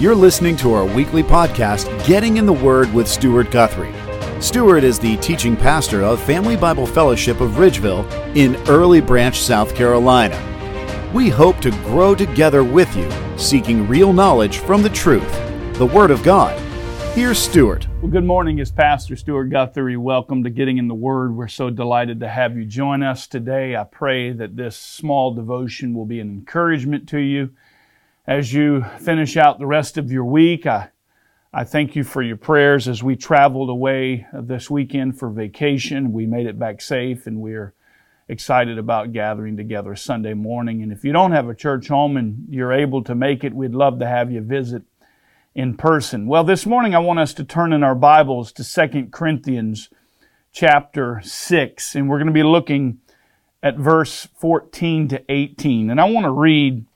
You're listening to our weekly podcast, Getting in the Word with Stuart Guthrie. Stuart is the teaching pastor of Family Bible Fellowship of Ridgeville in Early Branch, South Carolina. We hope to grow together with you, seeking real knowledge from the truth, the Word of God. Here's Stuart. Well, good morning. It's Pastor Stuart Guthrie. Welcome to Getting in the Word. We're so delighted to have you join us today. I pray that this small devotion will be an encouragement to you as you finish out the rest of your week. I, I thank you for your prayers as we traveled away uh, this weekend for vacation. We made it back safe and we're excited about gathering together Sunday morning. And if you don't have a church home and you're able to make it, we'd love to have you visit in person. Well, this morning I want us to turn in our Bibles to 2 Corinthians chapter 6, and we're going to be looking at verse 14 to 18. And I want to read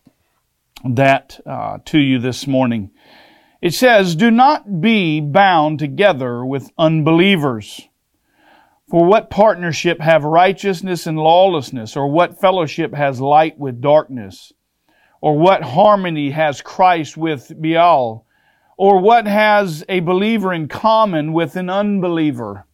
that uh, to you this morning. It says, Do not be bound together with unbelievers. For what partnership have righteousness and lawlessness, or what fellowship has light with darkness? Or what harmony has Christ with Belial? Or what has a believer in common with an unbeliever?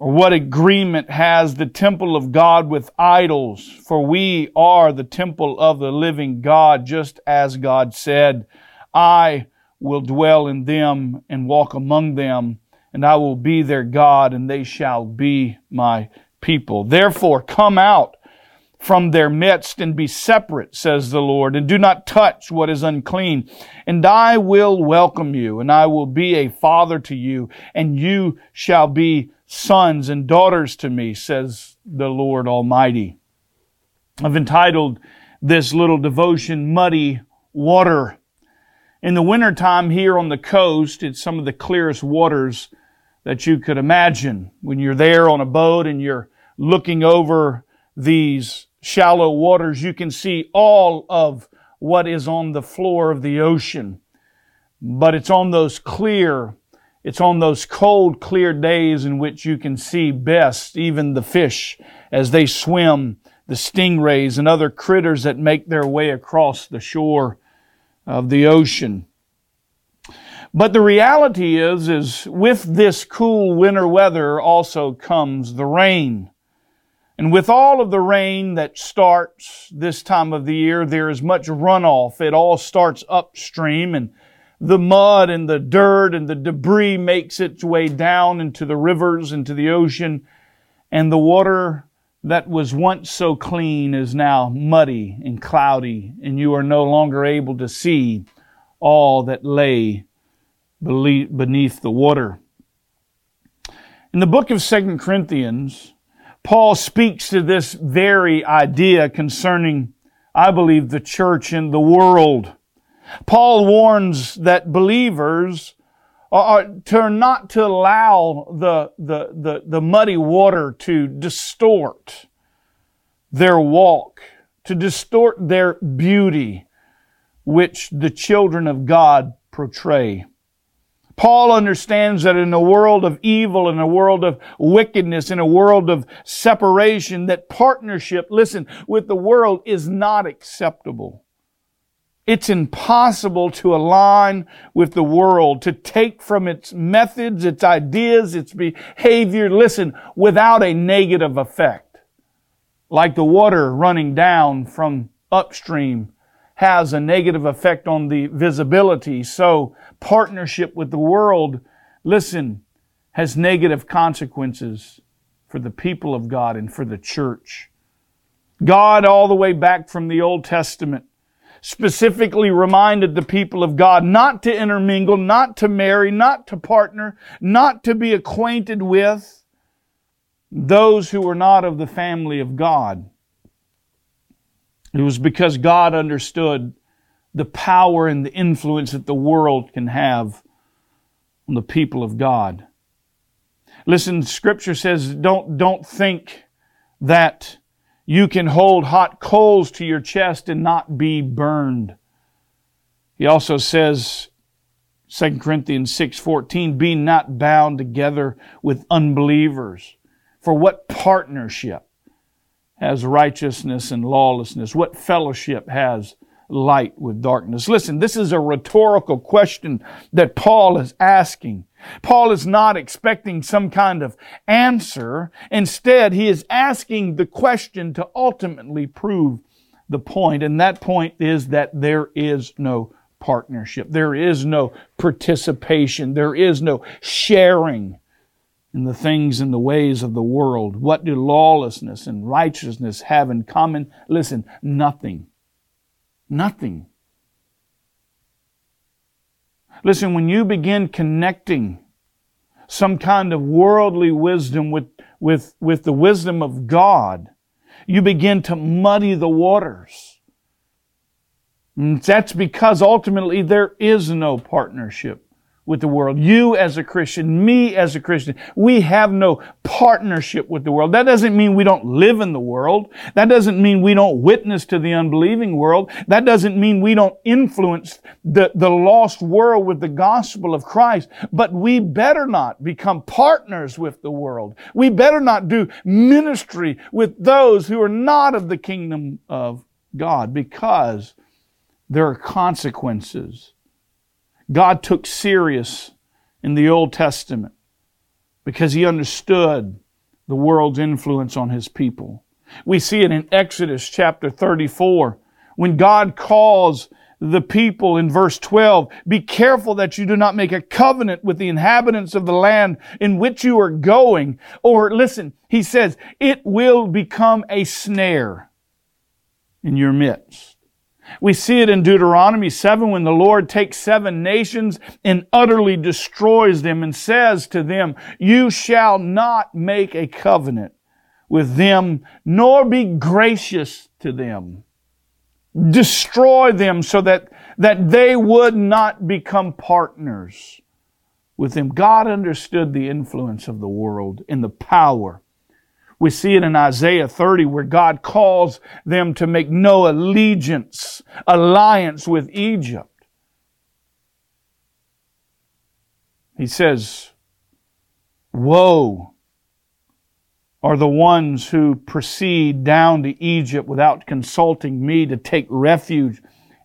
Or what agreement has the temple of God with idols? For we are the temple of the living God, just as God said, I will dwell in them and walk among them, and I will be their God, and they shall be my people. Therefore, come out from their midst and be separate, says the Lord, and do not touch what is unclean. And I will welcome you, and I will be a father to you, and you shall be sons and daughters to me, says the Lord Almighty. I've entitled this little devotion, Muddy Water. In the wintertime here on the coast, it's some of the clearest waters that you could imagine. When you're there on a boat and you're looking over these shallow waters, you can see all of what is on the floor of the ocean. But it's on those clear it's on those cold, clear days in which you can see best even the fish as they swim, the stingrays and other critters that make their way across the shore of the ocean. But the reality is, is with this cool winter weather also comes the rain. And with all of the rain that starts this time of the year, there is much runoff. It all starts upstream and the mud and the dirt and the debris makes its way down into the rivers, into the ocean, and the water that was once so clean is now muddy and cloudy, and you are no longer able to see all that lay beneath the water. In the book of Second Corinthians, Paul speaks to this very idea concerning, I believe, the church and the world. Paul warns that believers are to not to allow the, the, the, the muddy water to distort their walk, to distort their beauty, which the children of God portray. Paul understands that in a world of evil, in a world of wickedness, in a world of separation, that partnership, listen, with the world is not acceptable. It's impossible to align with the world, to take from its methods, its ideas, its behavior, listen, without a negative effect. Like the water running down from upstream has a negative effect on the visibility, so partnership with the world, listen, has negative consequences for the people of God and for the church. God, all the way back from the Old Testament, specifically reminded the people of God not to intermingle, not to marry, not to partner, not to be acquainted with those who were not of the family of God. It was because God understood the power and the influence that the world can have on the people of God. Listen, scripture says don't, don't think that you can hold hot coals to your chest and not be burned. He also says, 2 Corinthians 6:14, be not bound together with unbelievers. For what partnership has righteousness and lawlessness? What fellowship has light with darkness. Listen, this is a rhetorical question that Paul is asking. Paul is not expecting some kind of answer. Instead, he is asking the question to ultimately prove the point, and that point is that there is no partnership. There is no participation. There is no sharing in the things and the ways of the world. What do lawlessness and righteousness have in common? Listen, nothing. Nothing. Listen, when you begin connecting some kind of worldly wisdom with, with, with the wisdom of God, you begin to muddy the waters. And that's because ultimately there is no partnership with the world. You as a Christian, me as a Christian, we have no partnership with the world. That doesn't mean we don't live in the world. That doesn't mean we don't witness to the unbelieving world. That doesn't mean we don't influence the, the lost world with the gospel of Christ. But we better not become partners with the world. We better not do ministry with those who are not of the kingdom of God because there are consequences God took serious in the Old Testament because he understood the world's influence on his people. We see it in Exodus chapter 34 when God calls the people in verse 12, be careful that you do not make a covenant with the inhabitants of the land in which you are going. Or listen, he says, it will become a snare in your midst. We see it in Deuteronomy 7 when the Lord takes seven nations and utterly destroys them and says to them, You shall not make a covenant with them, nor be gracious to them. Destroy them so that, that they would not become partners with them. God understood the influence of the world and the power we see it in Isaiah 30 where God calls them to make no allegiance, alliance with Egypt. He says, Woe are the ones who proceed down to Egypt without consulting me to take refuge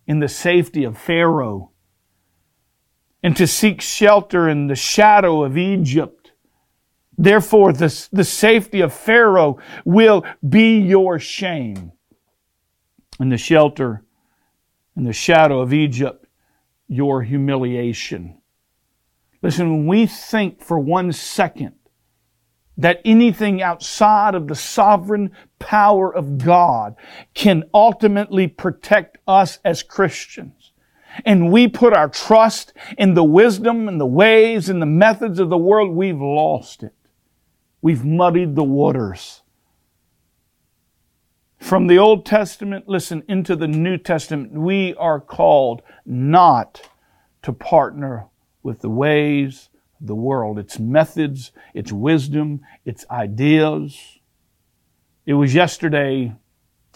in the safety of Pharaoh and to seek shelter in the shadow of Egypt. Therefore, the, the safety of Pharaoh will be your shame. And the shelter and the shadow of Egypt, your humiliation. Listen, when we think for one second that anything outside of the sovereign power of God can ultimately protect us as Christians, and we put our trust in the wisdom and the ways and the methods of the world, we've lost it. We've muddied the waters. From the Old Testament, listen, into the New Testament, we are called not to partner with the ways of the world, its methods, its wisdom, its ideas. It was yesterday,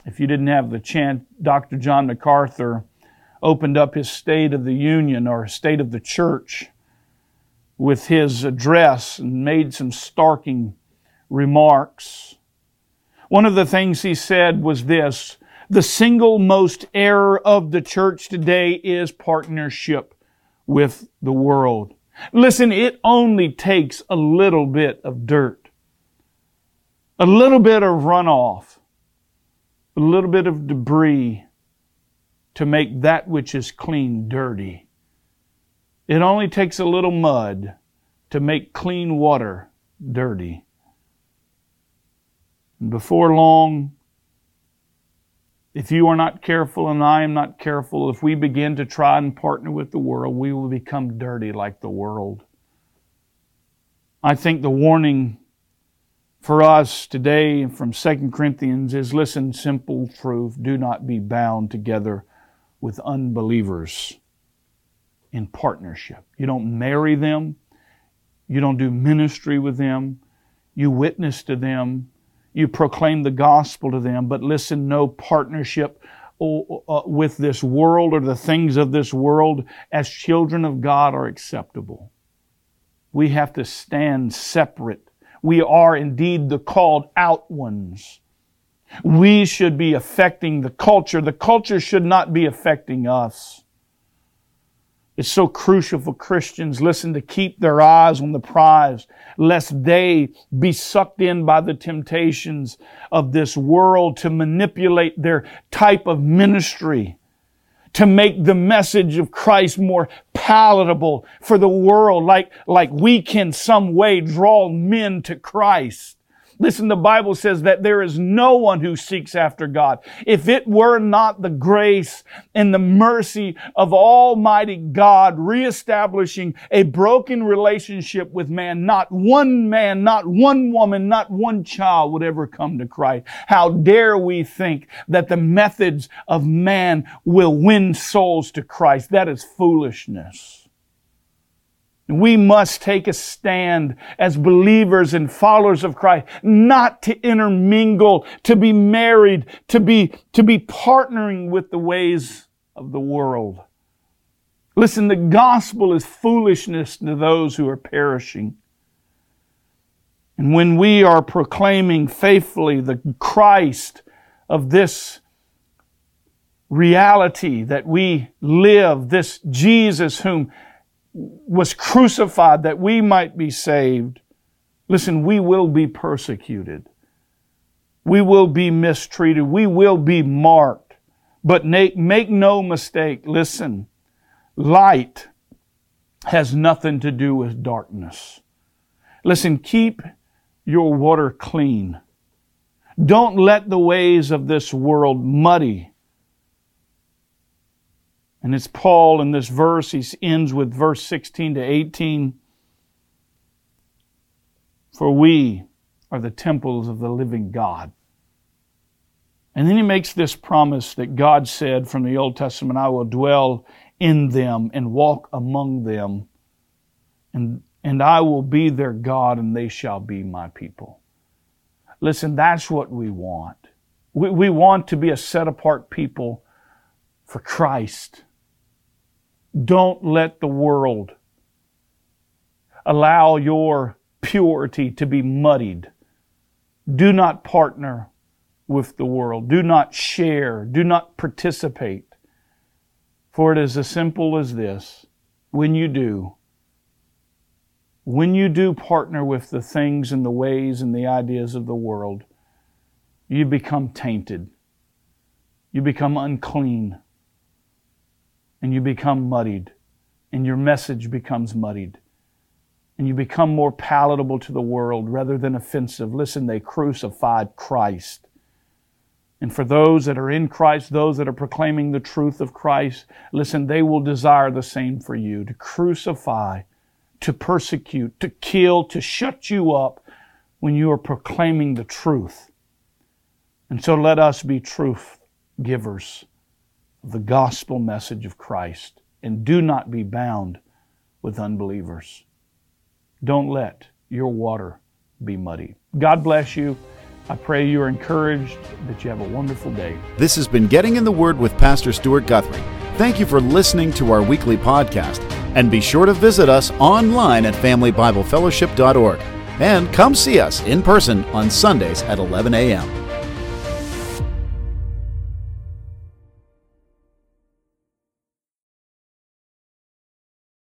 if you didn't have the chance, Dr. John MacArthur opened up his State of the Union or State of the Church with his address and made some starking remarks. One of the things he said was this the single most error of the church today is partnership with the world. Listen, it only takes a little bit of dirt, a little bit of runoff, a little bit of debris to make that which is clean dirty. It only takes a little mud to make clean water dirty. And before long, if you are not careful and I am not careful, if we begin to try and partner with the world, we will become dirty like the world. I think the warning for us today from 2 Corinthians is listen, simple truth, do not be bound together with unbelievers in partnership. You don't marry them, you don't do ministry with them, you witness to them, you proclaim the gospel to them, but listen, no partnership uh, with this world or the things of this world as children of God are acceptable. We have to stand separate. We are indeed the called out ones. We should be affecting the culture. The culture should not be affecting us. It's so crucial for Christians, listen, to keep their eyes on the prize, lest they be sucked in by the temptations of this world to manipulate their type of ministry, to make the message of Christ more palatable for the world, like, like we can some way draw men to Christ. Listen, the Bible says that there is no one who seeks after God. If it were not the grace and the mercy of Almighty God reestablishing a broken relationship with man, not one man, not one woman, not one child would ever come to Christ. How dare we think that the methods of man will win souls to Christ? That is foolishness. We must take a stand as believers and followers of Christ, not to intermingle, to be married, to be, to be partnering with the ways of the world. Listen, the gospel is foolishness to those who are perishing. And when we are proclaiming faithfully the Christ of this reality that we live, this Jesus whom was crucified that we might be saved. Listen, we will be persecuted. We will be mistreated. We will be marked. But make, make no mistake, listen, light has nothing to do with darkness. Listen, keep your water clean. Don't let the ways of this world muddy and it's Paul in this verse, he ends with verse 16 to 18. For we are the temples of the living God. And then he makes this promise that God said from the Old Testament, I will dwell in them and walk among them, and, and I will be their God, and they shall be my people. Listen, that's what we want. We, we want to be a set apart people for Christ. Don't let the world allow your purity to be muddied. Do not partner with the world. Do not share. Do not participate. For it is as simple as this. When you do, when you do partner with the things and the ways and the ideas of the world, you become tainted. You become unclean and you become muddied, and your message becomes muddied, and you become more palatable to the world rather than offensive. Listen, they crucified Christ. And for those that are in Christ, those that are proclaiming the truth of Christ, listen, they will desire the same for you to crucify, to persecute, to kill, to shut you up when you are proclaiming the truth. And so let us be truth givers the gospel message of Christ and do not be bound with unbelievers. Don't let your water be muddy. God bless you. I pray you are encouraged, that you have a wonderful day. This has been Getting in the Word with Pastor Stuart Guthrie. Thank you for listening to our weekly podcast. And be sure to visit us online at FamilyBibleFellowship.org. And come see us in person on Sundays at 11 a.m.